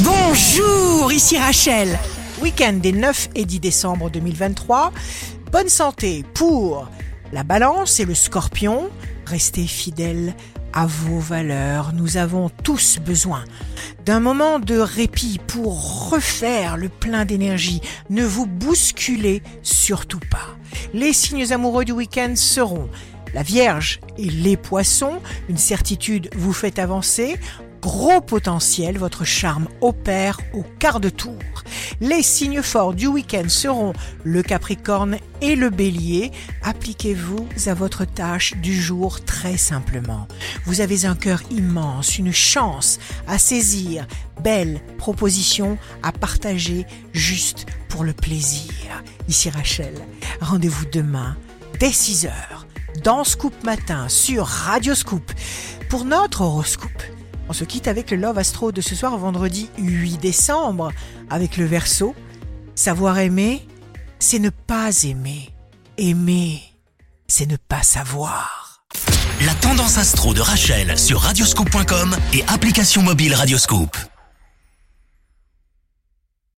Bonjour, ici Rachel. Week-end des 9 et 10 décembre 2023. Bonne santé pour la balance et le scorpion. Restez fidèles à vos valeurs. Nous avons tous besoin d'un moment de répit pour refaire le plein d'énergie. Ne vous bousculez surtout pas. Les signes amoureux du week-end seront la Vierge et les poissons. Une certitude vous fait avancer gros potentiel, votre charme opère au quart de tour. Les signes forts du week-end seront le Capricorne et le Bélier. Appliquez-vous à votre tâche du jour très simplement. Vous avez un cœur immense, une chance à saisir, belle proposition à partager juste pour le plaisir. Ici Rachel, rendez-vous demain dès 6 heures dans Scoop Matin sur Radio Scoop pour notre horoscope. On se quitte avec le Love Astro de ce soir vendredi 8 décembre avec le verso. Savoir aimer, c'est ne pas aimer. Aimer, c'est ne pas savoir. La tendance astro de Rachel sur radioscope.com et application mobile Radioscope.